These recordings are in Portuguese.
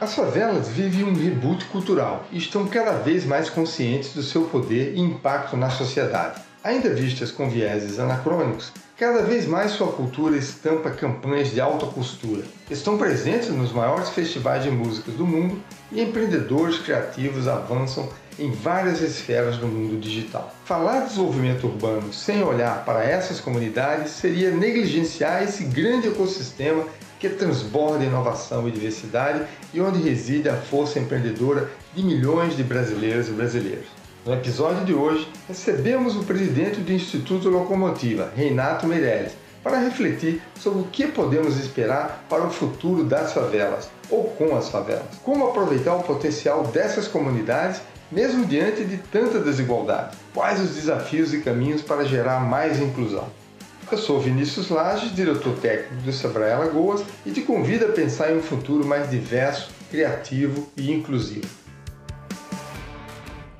As favelas vivem um reboot cultural e estão cada vez mais conscientes do seu poder e impacto na sociedade. Ainda vistas com vieses anacrônicos, cada vez mais sua cultura estampa campanhas de alta costura. Estão presentes nos maiores festivais de música do mundo e empreendedores criativos avançam em várias esferas do mundo digital. Falar de desenvolvimento urbano sem olhar para essas comunidades seria negligenciar esse grande ecossistema que transborda inovação e diversidade e onde reside a força empreendedora de milhões de brasileiros e brasileiros. No episódio de hoje, recebemos o presidente do Instituto Locomotiva, Renato Meirelles, para refletir sobre o que podemos esperar para o futuro das favelas ou com as favelas. Como aproveitar o potencial dessas comunidades mesmo diante de tanta desigualdade. Quais os desafios e caminhos para gerar mais inclusão? Eu sou Vinícius Lages, diretor técnico do Sebrae Alagoas e te convido a pensar em um futuro mais diverso, criativo e inclusivo.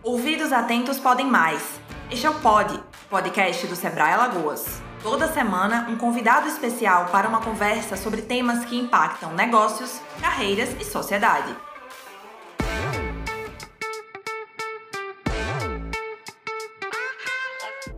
Ouvidos atentos podem mais. Este é o Pod, podcast do Sebrae Alagoas. Toda semana, um convidado especial para uma conversa sobre temas que impactam negócios, carreiras e sociedade.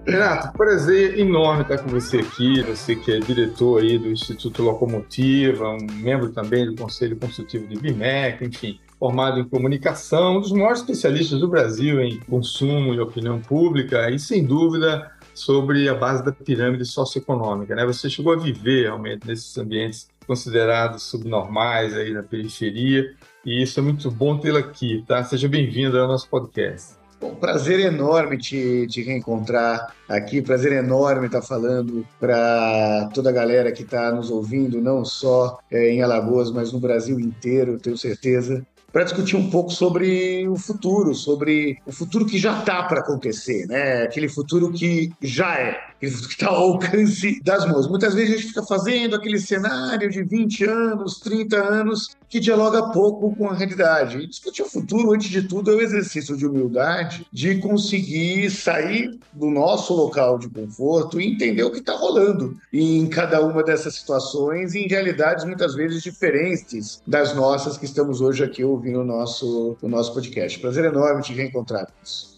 Renato, prazer enorme estar com você aqui. Você que é diretor aí do Instituto Locomotiva, um membro também do Conselho Consultivo de BIMEC, enfim, formado em comunicação, um dos maiores especialistas do Brasil em consumo e opinião pública e, sem dúvida, sobre a base da pirâmide socioeconômica. Né? Você chegou a viver realmente nesses ambientes considerados subnormais aí na periferia e isso é muito bom tê-lo aqui, tá? Seja bem-vindo ao nosso podcast. Bom, prazer enorme te, te reencontrar aqui, prazer enorme estar falando para toda a galera que está nos ouvindo, não só é, em Alagoas, mas no Brasil inteiro, tenho certeza para discutir um pouco sobre o futuro, sobre o futuro que já está para acontecer, né? Aquele futuro que já é, que está ao alcance das mãos. Muitas vezes a gente fica fazendo aquele cenário de 20 anos, 30 anos, que dialoga pouco com a realidade. E discutir o futuro, antes de tudo, é um exercício de humildade, de conseguir sair do nosso local de conforto e entender o que está rolando em cada uma dessas situações, em realidades muitas vezes diferentes das nossas que estamos hoje aqui ouvindo o nosso, o nosso podcast. Prazer enorme te reencontrar.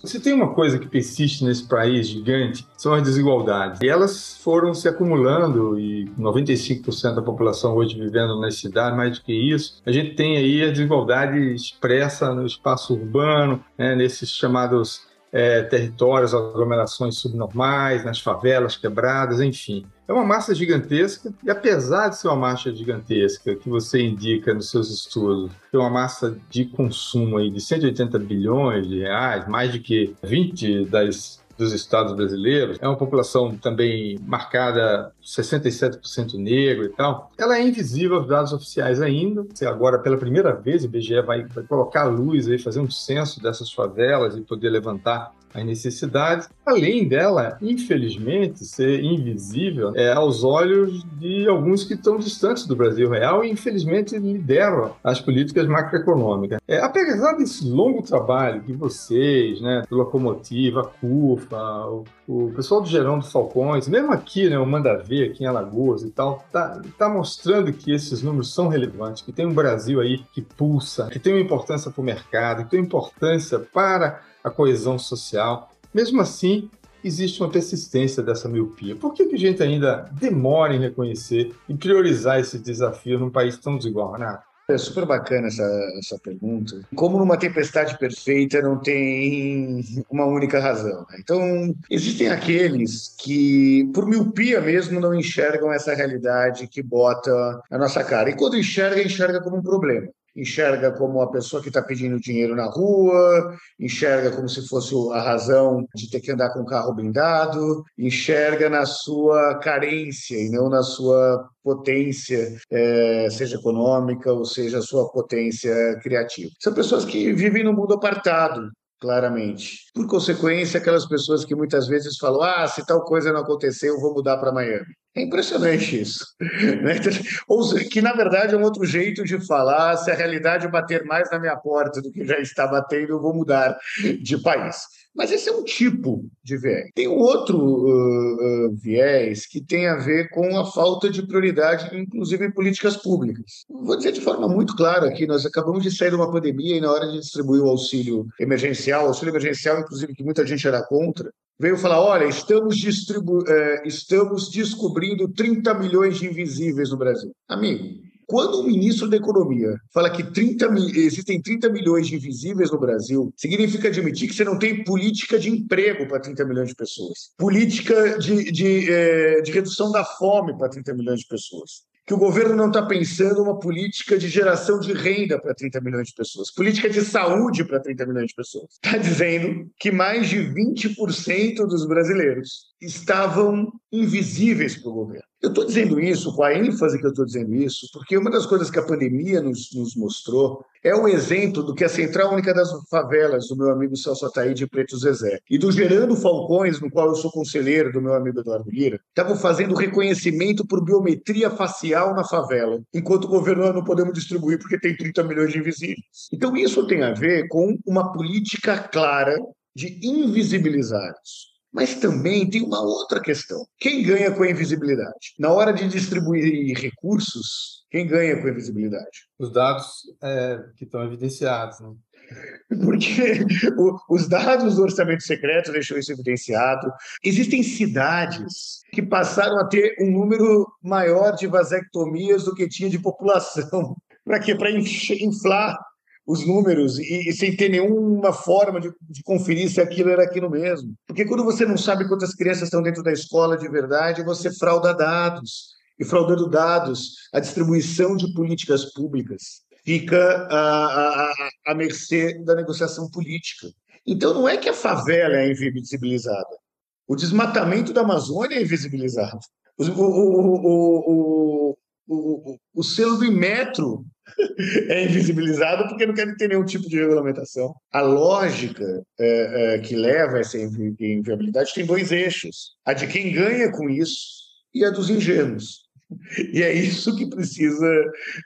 Você tem uma coisa que persiste nesse país gigante, são as desigualdades. E elas foram se acumulando e 95% da população hoje vivendo nas cidades, mais do que isso. A gente tem aí a desigualdade expressa no espaço urbano, né, nesses chamados é, territórios, aglomerações subnormais, nas favelas quebradas, enfim. É uma massa gigantesca, e apesar de ser uma massa gigantesca, que você indica nos seus estudos, é uma massa de consumo aí de 180 bilhões de reais, mais de que 20 das dos estados brasileiros, é uma população também marcada 67% negro e tal, ela é invisível aos dados oficiais ainda. Agora, pela primeira vez, o IBGE vai, vai colocar a luz aí, fazer um censo dessas favelas e poder levantar as necessidades, além dela, infelizmente, ser invisível é, aos olhos de alguns que estão distantes do Brasil real e, infelizmente, lideram as políticas macroeconômicas. É, apesar desse longo trabalho que vocês, né, Locomotiva, a CUFA, o, o pessoal do Gerão do Falcões, mesmo aqui, né, o Manda Ver, aqui em Alagoas e tal, tá, tá mostrando que esses números são relevantes, que tem um Brasil aí que pulsa, que tem uma importância para o mercado, que tem importância para a coesão social. Mesmo assim, existe uma persistência dessa miopia. Por que, que a gente ainda demora em reconhecer e priorizar esse desafio num país tão desigual, Renato? É super bacana essa, essa pergunta. Como numa tempestade perfeita não tem uma única razão. Né? Então, existem aqueles que, por miopia mesmo, não enxergam essa realidade que bota na nossa cara. E quando enxerga, enxerga como um problema enxerga como a pessoa que está pedindo dinheiro na rua, enxerga como se fosse a razão de ter que andar com o carro blindado, enxerga na sua carência e não na sua potência, é, seja econômica ou seja sua potência criativa. São pessoas que vivem no mundo apartado, claramente. Por consequência, aquelas pessoas que muitas vezes falam: ah, se tal coisa não acontecer, eu vou mudar para Miami. É impressionante isso. Né? Ou que, na verdade, é um outro jeito de falar: se a realidade bater mais na minha porta do que já está batendo, eu vou mudar de país. Mas esse é um tipo de viés. Tem um outro uh, uh, viés que tem a ver com a falta de prioridade, inclusive em políticas públicas. Vou dizer de forma muito clara aqui: nós acabamos de sair de uma pandemia e, na hora de distribuir o auxílio emergencial, auxílio emergencial, inclusive, que muita gente era contra, veio falar: olha, estamos, distribu eh, estamos descobrindo 30 milhões de invisíveis no Brasil. Amigo, quando o ministro da Economia fala que 30, existem 30 milhões de invisíveis no Brasil, significa admitir que você não tem política de emprego para 30 milhões de pessoas, política de, de, eh, de redução da fome para 30 milhões de pessoas que o governo não está pensando uma política de geração de renda para 30 milhões de pessoas, política de saúde para 30 milhões de pessoas. Está dizendo que mais de 20% dos brasileiros estavam invisíveis para o governo. Eu estou dizendo isso, com a ênfase que eu estou dizendo isso, porque uma das coisas que a pandemia nos, nos mostrou é o exemplo do que a Central Única das Favelas, do meu amigo Celso Ataíde e Preto Zezé, e do Gerando Falcões, no qual eu sou conselheiro do meu amigo Eduardo Lira, estavam fazendo reconhecimento por biometria facial na favela, enquanto o governo não podemos distribuir porque tem 30 milhões de invisíveis. Então isso tem a ver com uma política clara de invisibilizar isso. Mas também tem uma outra questão. Quem ganha com a invisibilidade? Na hora de distribuir recursos, quem ganha com a invisibilidade? Os dados é, que estão evidenciados. Né? Porque o, os dados do orçamento secreto deixam isso evidenciado. Existem cidades que passaram a ter um número maior de vasectomias do que tinha de população. Para quê? Para inflar os números e, e, sem ter nenhuma forma de, de, conferir se aquilo era aquilo mesmo. Porque quando você não sabe quantas crianças estão dentro da escola de verdade, você frauda dados. E fraudando dados, a distribuição de políticas públicas fica à, à, à mercê da negociação política. Então, não é que a favela é invisibilizada. O desmatamento da Amazônia é invisibilizado. O, o, o, o, o selo do Inmetro é invisibilizado porque não querem ter nenhum tipo de regulamentação. A lógica é, é, que leva a essa inviabilidade tem dois eixos: a de quem ganha com isso e a dos ingênuos. E é isso que precisa,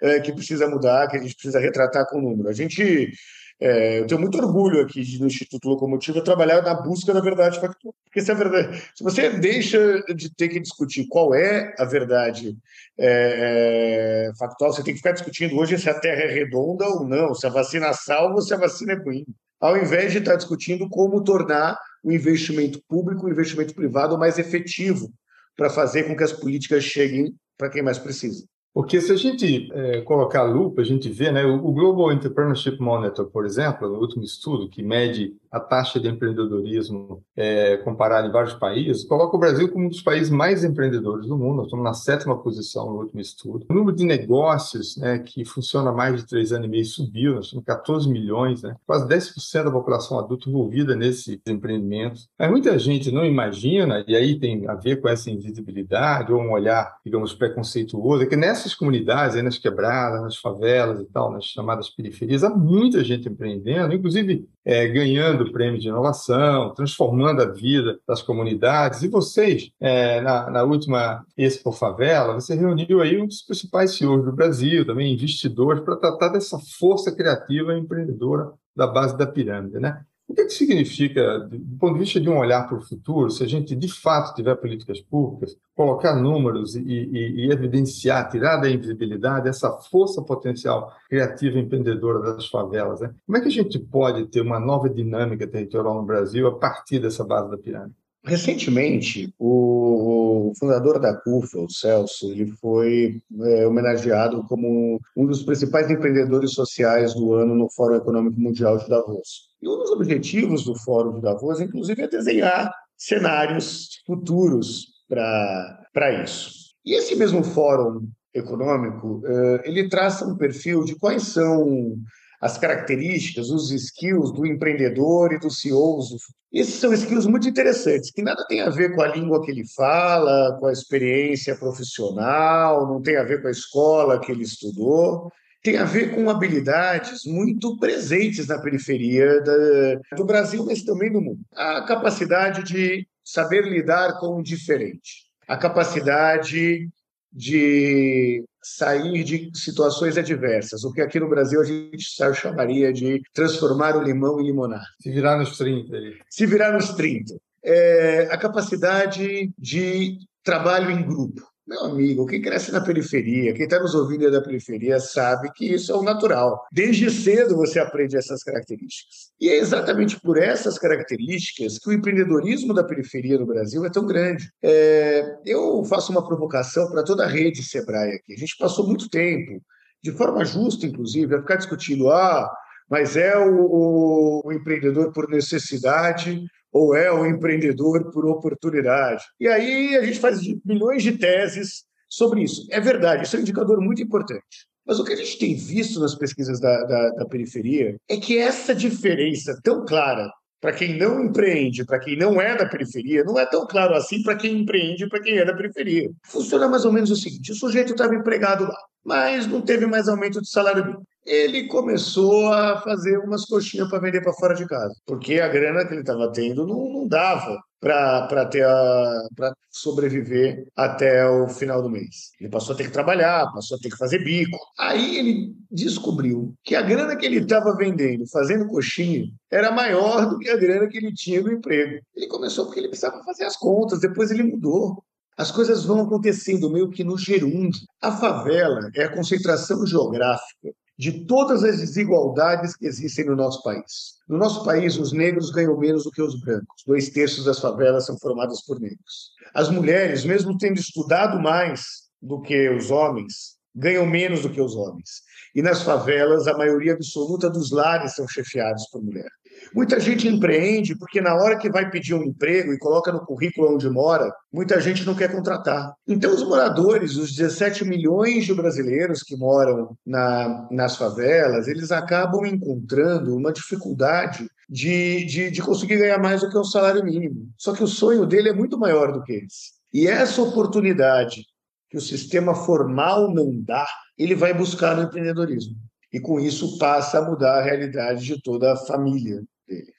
é, que precisa mudar, que a gente precisa retratar com o número. A gente é, eu tenho muito orgulho aqui de, no Instituto Locomotiva trabalhar na busca da verdade factual. Porque se, verdade, se você deixa de ter que discutir qual é a verdade é, é, factual, você tem que ficar discutindo hoje se a Terra é redonda ou não, se a vacina salva ou se a vacina é ruim. Ao invés de estar discutindo como tornar o investimento público, o investimento privado mais efetivo para fazer com que as políticas cheguem para quem mais precisa. Porque se a gente é, colocar a lupa, a gente vê, né, o Global Entrepreneurship Monitor, por exemplo, no último estudo que mede a taxa de empreendedorismo é, comparada em vários países, coloca o Brasil como um dos países mais empreendedores do mundo. Nós estamos na sétima posição no último estudo. O número de negócios né, que funciona há mais de três anos e meio subiu, nós temos 14 milhões, né, quase 10% da população adulta envolvida nesses empreendimentos. Mas muita gente não imagina, e aí tem a ver com essa invisibilidade ou um olhar, digamos, preconceituoso, é que nessas comunidades, aí nas quebradas, nas favelas e tal, nas chamadas periferias, há muita gente empreendendo, inclusive é, ganhando prêmio de inovação, transformando a vida das comunidades. E vocês, é, na, na, última Expo Favela, você reuniu aí um dos principais CEOs do Brasil, também investidores, para tratar dessa força criativa e empreendedora da base da pirâmide, né? O que, que significa, do ponto de vista de um olhar para o futuro, se a gente de fato tiver políticas públicas, colocar números e, e, e, evidenciar, tirar da invisibilidade essa força potencial criativa e empreendedora das favelas? Né? Como é que a gente pode ter uma nova dinâmica territorial no Brasil a partir dessa base da pirâmide? Recentemente, o, fundador da CUFA, o Celso, ele foi é, homenageado como um dos principais empreendedores sociais do ano no Fórum Econômico Mundial de Davos. E um dos objetivos do Fórum de Davos, inclusive, é desenhar cenários futuros para isso. E esse mesmo Fórum Econômico, é, ele traça um perfil de quais são as características, os skills do empreendedor e dos CEOs. Esses são skills muito interessantes, que nada tem a ver com a língua que ele fala, com a experiência profissional, não tem a ver com a escola que ele estudou, tem a ver com habilidades muito presentes na periferia da, do Brasil, mas também do mundo. A capacidade de saber lidar com o diferente a capacidade de sair de situações adversas, o que aqui no Brasil a gente chamaria de transformar o limão em limonada. Se virar nos 30. Se virar nos 30. É, a capacidade de trabalho em grupo. Meu amigo, quem cresce na periferia, quem está nos ouvindo da periferia, sabe que isso é o natural. Desde cedo você aprende essas características. E é exatamente por essas características que o empreendedorismo da periferia no Brasil é tão grande. É, eu faço uma provocação para toda a rede Sebrae aqui. A gente passou muito tempo, de forma justa, inclusive, a ficar discutindo: ah, mas é o, o, o empreendedor por necessidade ou é o empreendedor por oportunidade. E aí a gente faz milhões de teses sobre isso. É verdade, isso é um indicador muito importante. Mas o que a gente tem visto nas pesquisas da, da, da periferia é que essa diferença tão clara para quem não empreende, para quem não é da periferia, não é tão claro assim para quem empreende e para quem é da periferia. Funciona mais ou menos o seguinte: o sujeito estava empregado lá, mas não teve mais aumento de salário mínimo ele começou a fazer umas coxinhas para vender para fora de casa, porque a grana que ele estava tendo não, não dava para ter para sobreviver até o final do mês. Ele passou a ter que trabalhar, passou a ter que fazer bico. Aí ele descobriu que a grana que ele estava vendendo, fazendo coxinha, era maior do que a grana que ele tinha no emprego. Ele começou porque ele precisava fazer as contas, depois ele mudou. As coisas vão acontecendo meio que no gerúndio. A favela é a concentração geográfica de todas as desigualdades que existem no nosso país. No nosso país, os negros ganham menos do que os brancos. Dois terços das favelas são formadas por negros. As mulheres, mesmo tendo estudado mais do que os homens, ganham menos do que os homens. E nas favelas, a maioria absoluta dos lares são chefiados por mulher. Muita gente empreende porque na hora que vai pedir um emprego e coloca no currículo onde mora, muita gente não quer contratar. Então, os moradores, os 17 milhões de brasileiros que moram na, nas favelas, eles acabam encontrando uma dificuldade de, de, de conseguir ganhar mais do que um salário mínimo. Só que o sonho dele é muito maior do que esse. E essa oportunidade que o sistema formal não dá, ele vai buscar no empreendedorismo. E com isso passa a mudar a realidade de toda a família dele.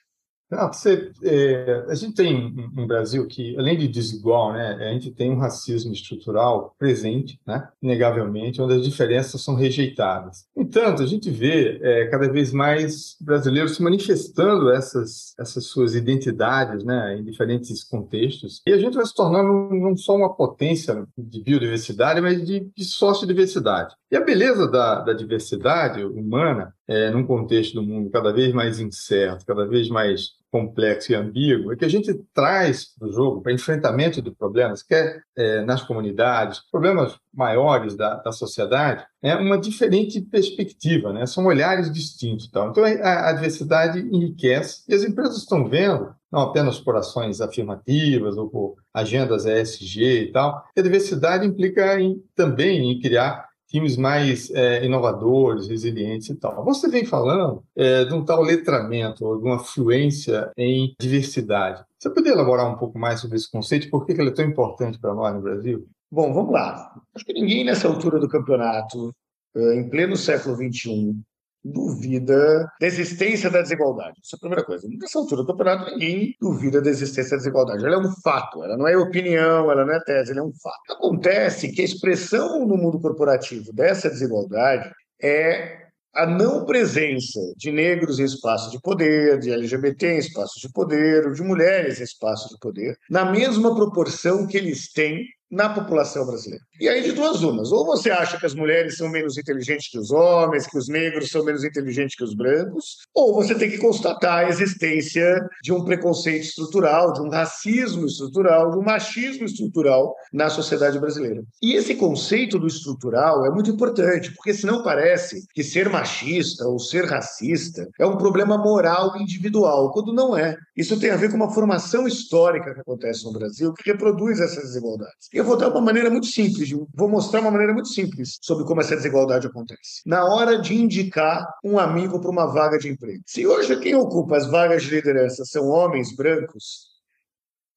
Não, você, é, a gente tem um Brasil que, além de desigual, né, a gente tem um racismo estrutural presente, né, inegavelmente, onde as diferenças são rejeitadas. Entanto, a gente vê é, cada vez mais brasileiros se manifestando essas, essas suas identidades né, em diferentes contextos, e a gente vai se tornando não só uma potência de biodiversidade, mas de, de sociodiversidade. E a beleza da, da diversidade humana, é, num contexto do mundo cada vez mais incerto, cada vez mais complexo e ambíguo, é que a gente traz para o jogo, para enfrentamento de problemas, quer é, nas comunidades, problemas maiores da, da sociedade, é uma diferente perspectiva, né? são olhares distintos. Então, então a, a diversidade enriquece e as empresas estão vendo não apenas por ações afirmativas ou por agendas ESG e tal, a diversidade implica em, também em criar times mais é, inovadores, resilientes e tal. Você vem falando é, de um tal letramento, de uma fluência em diversidade. Você poderia elaborar um pouco mais sobre esse conceito? Por que ele é tão importante para nós no Brasil? Bom, vamos lá. Acho que ninguém nessa altura do campeonato, é, em pleno século XXI, duvida da existência da desigualdade. Essa é a primeira coisa. Nessa altura do campeonato, ninguém duvida da existência da desigualdade. Ela é um fato, ela não é opinião, ela não é tese, ela é um fato. Acontece que a expressão no mundo corporativo dessa desigualdade é a não presença de negros em espaços de poder, de LGBT em espaços de poder, ou de mulheres em espaços de poder, na mesma proporção que eles têm na população brasileira. E aí, de duas umas. Ou você acha que as mulheres são menos inteligentes que os homens, que os negros são menos inteligentes que os brancos, ou você tem que constatar a existência de um preconceito estrutural, de um racismo estrutural, de um machismo estrutural na sociedade brasileira. E esse conceito do estrutural é muito importante, porque senão parece que ser machista ou ser racista é um problema moral individual, quando não é. Isso tem a ver com uma formação histórica que acontece no Brasil que reproduz essas desigualdades. Eu vou dar uma maneira muito simples, vou mostrar uma maneira muito simples sobre como essa desigualdade acontece. Na hora de indicar um amigo para uma vaga de emprego. Se hoje quem ocupa as vagas de liderança são homens brancos,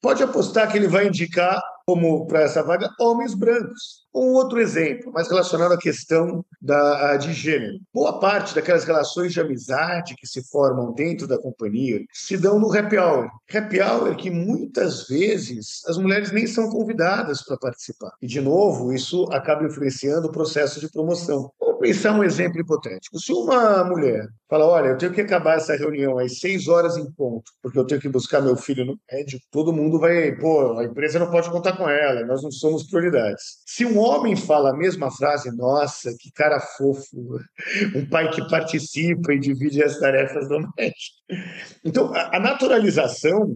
pode apostar que ele vai indicar como para essa vaga homens brancos. Um outro exemplo, mais relacionado à questão da, de gênero. Boa parte daquelas relações de amizade que se formam dentro da companhia se dão no happy hour. Happy hour que muitas vezes as mulheres nem são convidadas para participar. E, de novo, isso acaba influenciando o processo de promoção. Vamos pensar um exemplo hipotético. Se uma mulher fala, olha, eu tenho que acabar essa reunião às seis horas em ponto, porque eu tenho que buscar meu filho no médico, todo mundo vai, pô, a empresa não pode contar com ela, nós não somos prioridades. Se um homem fala a mesma frase, nossa, que cara fofo, um pai que participa e divide as tarefas domésticas. Então, a naturalização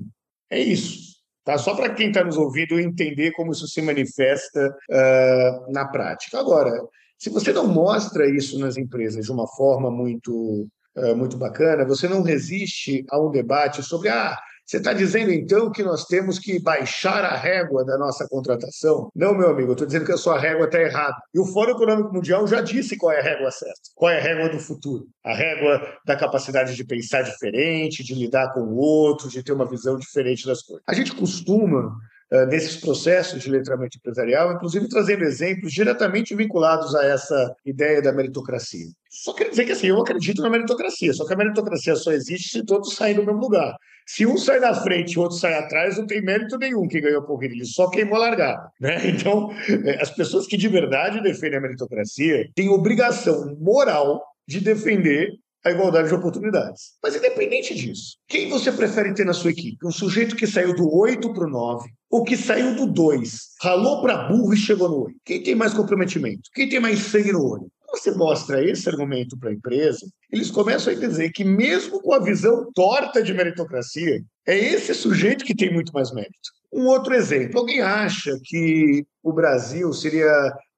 é isso. Tá? Só para quem está nos ouvindo entender como isso se manifesta uh, na prática. Agora, se você não mostra isso nas empresas de uma forma muito, uh, muito bacana, você não resiste a um debate sobre ah, você está dizendo, então, que nós temos que baixar a régua da nossa contratação? Não, meu amigo, eu estou dizendo que a sua régua está errada. E o Fórum Econômico Mundial já disse qual é a régua certa, qual é a régua do futuro. A régua da capacidade de pensar diferente, de lidar com o outro, de ter uma visão diferente das coisas. A gente costuma nesses processos de letramento empresarial, inclusive trazendo exemplos diretamente vinculados a essa ideia da meritocracia. Só quero dizer que assim, eu acredito na meritocracia, só que a meritocracia só existe se todos saem do mesmo lugar. Se um sai na frente e o outro sai atrás, não tem mérito nenhum que ganhou a corrida, ele só queimou a largada. Né? Então, é, as pessoas que de verdade defendem a meritocracia têm obrigação moral de defender a igualdade de oportunidades. Mas independente disso, quem você prefere ter na sua equipe? Um sujeito que saiu do 8 para o 9 ou que saiu do 2, ralou para burro e chegou no 8? Quem tem mais comprometimento? Quem tem mais sangue no olho? Você mostra esse argumento para a empresa, eles começam a dizer que, mesmo com a visão torta de meritocracia, é esse sujeito que tem muito mais mérito. Um outro exemplo: alguém acha que o Brasil seria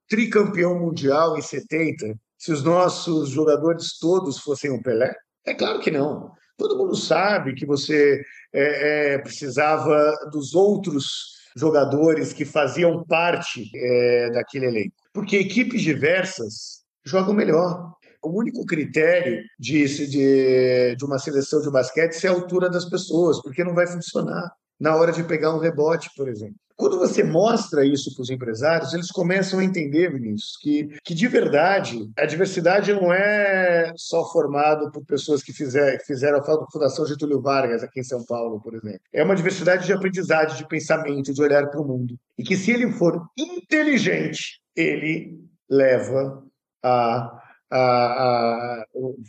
tricampeão mundial em 70 se os nossos jogadores todos fossem o Pelé? É claro que não. Todo mundo sabe que você é, é, precisava dos outros jogadores que faziam parte é, daquele elenco. Porque equipes diversas jogam melhor. O único critério de, de, de uma seleção de basquete é a altura das pessoas, porque não vai funcionar na hora de pegar um rebote, por exemplo. Quando você mostra isso para os empresários, eles começam a entender, Vinícius, que, que de verdade a diversidade não é só formada por pessoas que fizer, fizeram a Fundação Getúlio Vargas aqui em São Paulo, por exemplo. É uma diversidade de aprendizagem, de pensamento, de olhar para o mundo. E que se ele for inteligente, ele leva a a, a,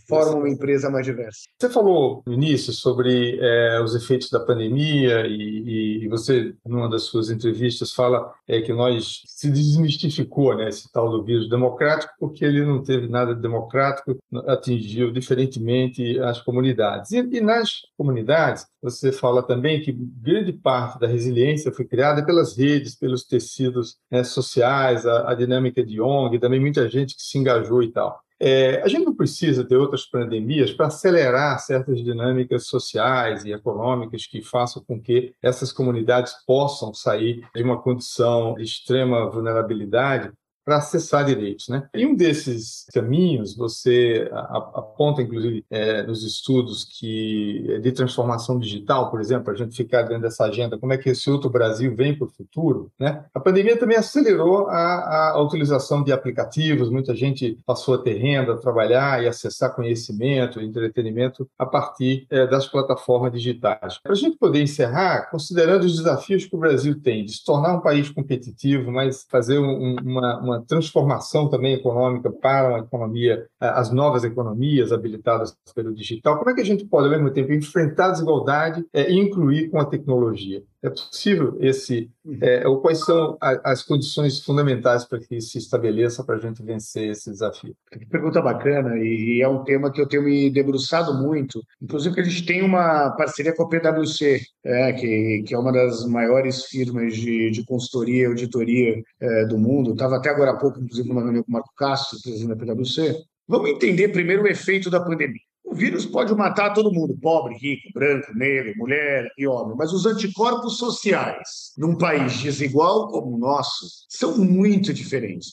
forma uma empresa mais diversa. Você falou no início sobre é, os efeitos da pandemia e, e, você, numa das suas entrevistas, fala é, que nós se desmistificou né, esse tal do vírus democrático porque ele não teve nada de democrático, atingiu diferentemente as comunidades. E, e nas comunidades, você fala também que grande parte da resiliência foi criada pelas redes, pelos tecidos né, sociais, a, a dinâmica de ONG, também muita gente que se engajou e tal. É, a gente não precisa de outras pandemias para acelerar certas dinâmicas sociais e econômicas que façam com que essas comunidades possam sair de uma condição de extrema vulnerabilidade para acessar direitos. Né? E um desses caminhos, você aponta, inclusive, é, nos estudos que é de transformação digital, por exemplo, a gente ficar dentro dessa agenda, como é que esse outro Brasil vem para o futuro, né? a pandemia também acelerou a, a, utilização de aplicativos, muita gente passou a ter renda, a trabalhar e acessar conhecimento, entretenimento a partir é, das plataformas digitais. Para a gente poder encerrar, considerando os desafios que o Brasil tem de se tornar um país competitivo, mas fazer um, uma, uma uma transformação também econômica para uma economia, as novas economias habilitadas pelo digital. Como é que a gente pode, ao mesmo tempo, enfrentar a desigualdade é, e incluir com a tecnologia? É possível esse, é, ou quais são as condições fundamentais para que se estabeleça para a gente vencer esse desafio? Que pergunta bacana e é um tema que eu tenho me debruçado muito. Inclusive que a gente tem uma parceria com a PwC, é, que, que é uma das maiores firmas de, de consultoria e auditoria é, do mundo. Estava até agora há pouco, inclusive, numa reunião com o Marco Castro, presidente da PwC. Vamos entender primeiro o efeito da pandemia. O vírus pode matar todo mundo, pobre, rico, branco, negro, mulher e homem, mas os anticorpos sociais num país desigual como o nosso são muito diferentes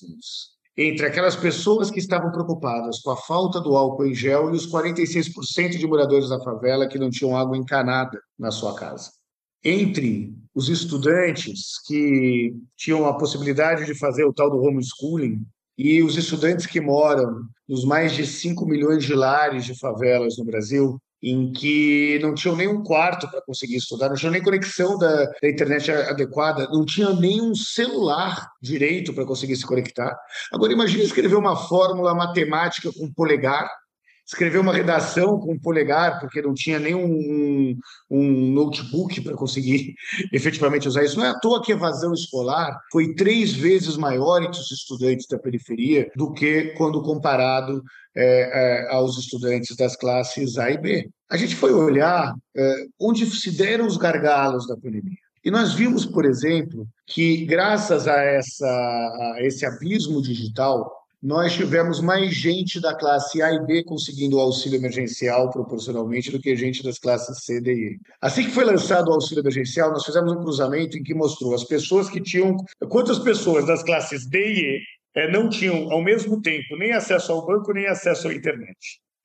entre aquelas pessoas que estavam preocupadas com a falta do álcool em gel e os 46% de moradores da favela que não tinham água encanada na sua casa. entre os estudantes que tinham a possibilidade de fazer o tal do homeschooling e os estudantes que moram nos mais de 5 milhões de lares de favelas no Brasil, em que não tinham nenhum quarto para conseguir estudar, não tinham nem conexão da, da internet adequada, não tinham nenhum celular direito para conseguir se conectar. Agora, imagine escrever uma fórmula matemática com polegar escrever uma redação com um polegar, porque não tinha nem um, um notebook para conseguir efetivamente usar isso. Não é à toa que a evasão escolar foi três vezes maior entre os estudantes da periferia do que quando comparado é, é, aos estudantes das classes A e B. A gente foi olhar é, onde se deram os gargalos da pandemia. E nós vimos, por exemplo, que graças a, essa, a esse abismo digital, nós tivemos mais gente da classe A e B conseguindo o auxílio emergencial proporcionalmente do que gente das classes C, D e E. Assim que foi lançado o auxílio emergencial, nós fizemos um cruzamento em que mostrou as pessoas que tinham. Quantas pessoas das classes D e E é, não tinham, ao mesmo tempo, nem acesso ao banco, nem acesso à internet?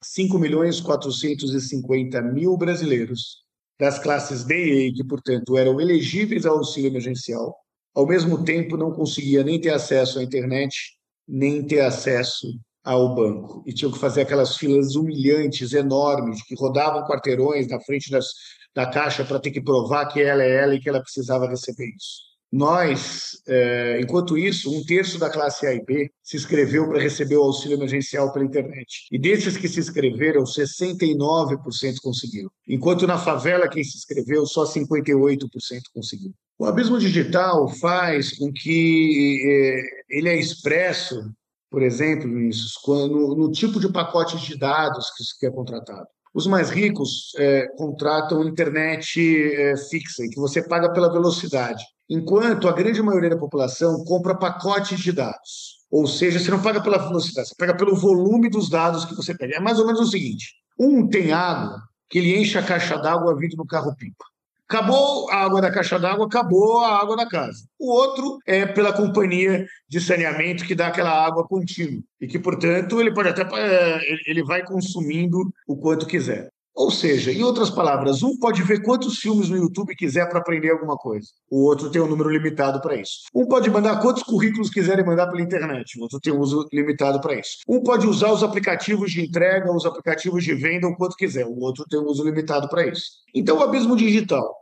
5 milhões 450 mil brasileiros das classes D e E, que, portanto, eram elegíveis ao auxílio emergencial, ao mesmo tempo não conseguia nem ter acesso à internet nem ter acesso ao banco. E tinham que fazer aquelas filas humilhantes, enormes, que rodavam quarteirões na frente das, da caixa para ter que provar que ela é ela e que ela precisava receber isso. Nós, é, enquanto isso, um terço da classe A e B se inscreveu para receber o auxílio emergencial pela internet. E desses que se inscreveram, 69% conseguiram. Enquanto na favela, quem se inscreveu, só 58% conseguiu. O abismo digital faz com que é, ele é expresso, por exemplo, Vinícius, quando, no tipo de pacote de dados que, que é contratado. Os mais ricos é, contratam internet é, fixa, em que você paga pela velocidade, enquanto a grande maioria da população compra pacotes de dados. Ou seja, você não paga pela velocidade, você paga pelo volume dos dados que você pega. É mais ou menos o seguinte: um tem água que ele enche a caixa d'água vindo no carro-pipa. Acabou a água da caixa d'água, acabou a água da casa. O outro é pela companhia de saneamento que dá aquela água contínua e que, portanto, ele pode até é, ele vai consumindo o quanto quiser. Ou seja, em outras palavras, um pode ver quantos filmes no YouTube quiser para aprender alguma coisa. O outro tem um número limitado para isso. Um pode mandar quantos currículos quiserem mandar pela internet. O outro tem um uso limitado para isso. Um pode usar os aplicativos de entrega, os aplicativos de venda, o quanto quiser. O outro tem um uso limitado para isso. Então, o abismo digital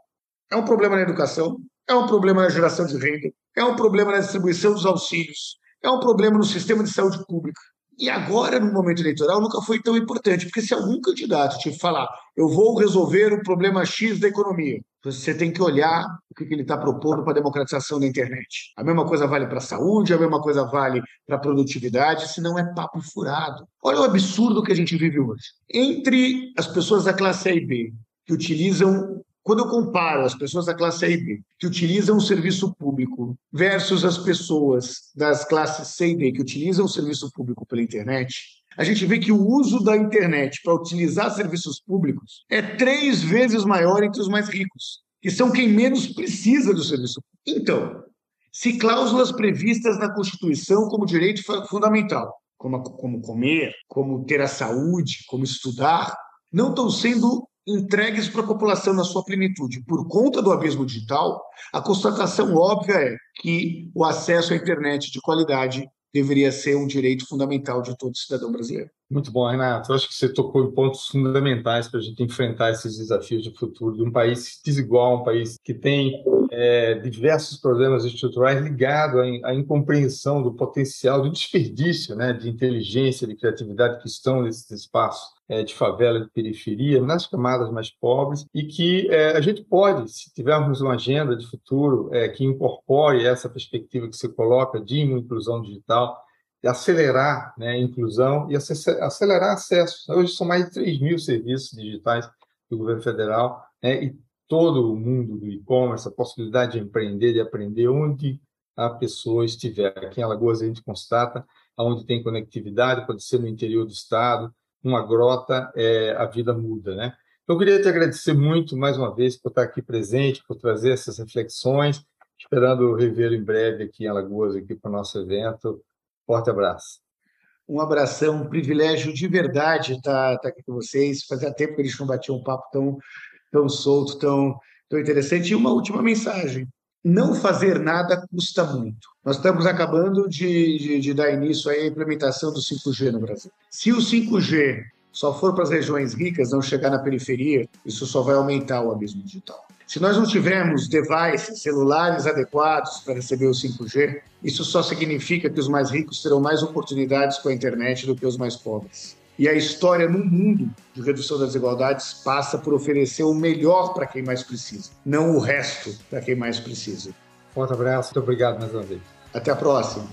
é um problema na educação, é um problema na geração de renda, é um problema na distribuição dos auxílios, é um problema no sistema de saúde pública, e agora, no momento eleitoral, nunca foi tão importante, porque se algum candidato te falar, eu vou resolver o problema X da economia, você tem que olhar o que ele está propondo para a democratização da internet. A mesma coisa vale para a saúde, a mesma coisa vale para a produtividade, senão é papo furado. Olha o absurdo que a gente vive hoje. Entre as pessoas da classe A e B, que utilizam quando eu comparo as pessoas da classe A e B que utilizam o serviço público versus as pessoas das classes C e D que utilizam o serviço público pela internet, a gente vê que o uso da internet para utilizar serviços públicos é três vezes maior entre os mais ricos, que são quem menos precisa do serviço público. Então, se cláusulas previstas na Constituição como direito fundamental, como, como comer, como ter a saúde, como estudar, não estão sendo entregues para a população na sua plenitude. Por conta do abismo digital, a constatação óbvia é que o acesso à internet de qualidade deveria ser um direito fundamental de todo cidadão brasileiro. Muito bom, Renato. Eu acho que você tocou em pontos fundamentais para a gente enfrentar esses desafios de futuro de um país desigual, um país que tem é, diversos problemas estruturais ligados à, incompreensão do potencial, do desperdício né, de inteligência, de criatividade que estão nesses espaços de favela, de periferia, nas camadas mais pobres, e que é, a gente pode, se tivermos uma agenda de futuro é, que incorpore essa perspectiva que você coloca de inclusão digital, acelerar né, a inclusão e acelerar acesso. Hoje são mais de 3 mil serviços digitais do governo federal, né, e todo o mundo do e-commerce, a possibilidade de empreender, de aprender onde a pessoa estiver. Aqui em Alagoas a gente constata onde tem conectividade, pode ser no interior do estado, uma grota, é, a vida muda, né? Eu queria te agradecer muito mais uma vez por estar aqui presente, por trazer essas reflexões, esperando revê-lo em breve aqui em Alagoas, aqui para o nosso evento. Forte abraço. Um abração, um privilégio de verdade estar, estar aqui com vocês. Fazia tempo que eles não batiam um papo tão, tão solto, tão, Então, interessante. E uma última mensagem. Não fazer nada custa muito. Nós estamos acabando de, de, de dar início à implementação do 5G no Brasil. Se o 5G só for para as regiões ricas, não chegar na periferia, isso só vai aumentar o abismo digital. Se nós não tivermos devices, celulares adequados para receber o 5G, isso só significa que os mais ricos terão mais oportunidades com a internet do que os mais pobres. E a história no mundo de redução das desigualdades passa por oferecer o melhor para quem mais precisa, não o resto para quem mais precisa. Forte abraço, muito obrigado mais uma vez. Até a próxima.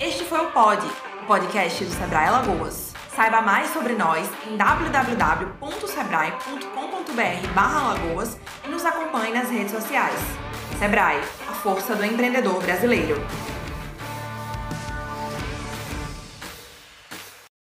Este foi o Pod, o podcast do Sebrae Alagoas. Saiba mais sobre nós em www.sebrae.com.br/alagoas e nos acompanhe nas redes sociais. Sebrae, a força do empreendedor brasileiro.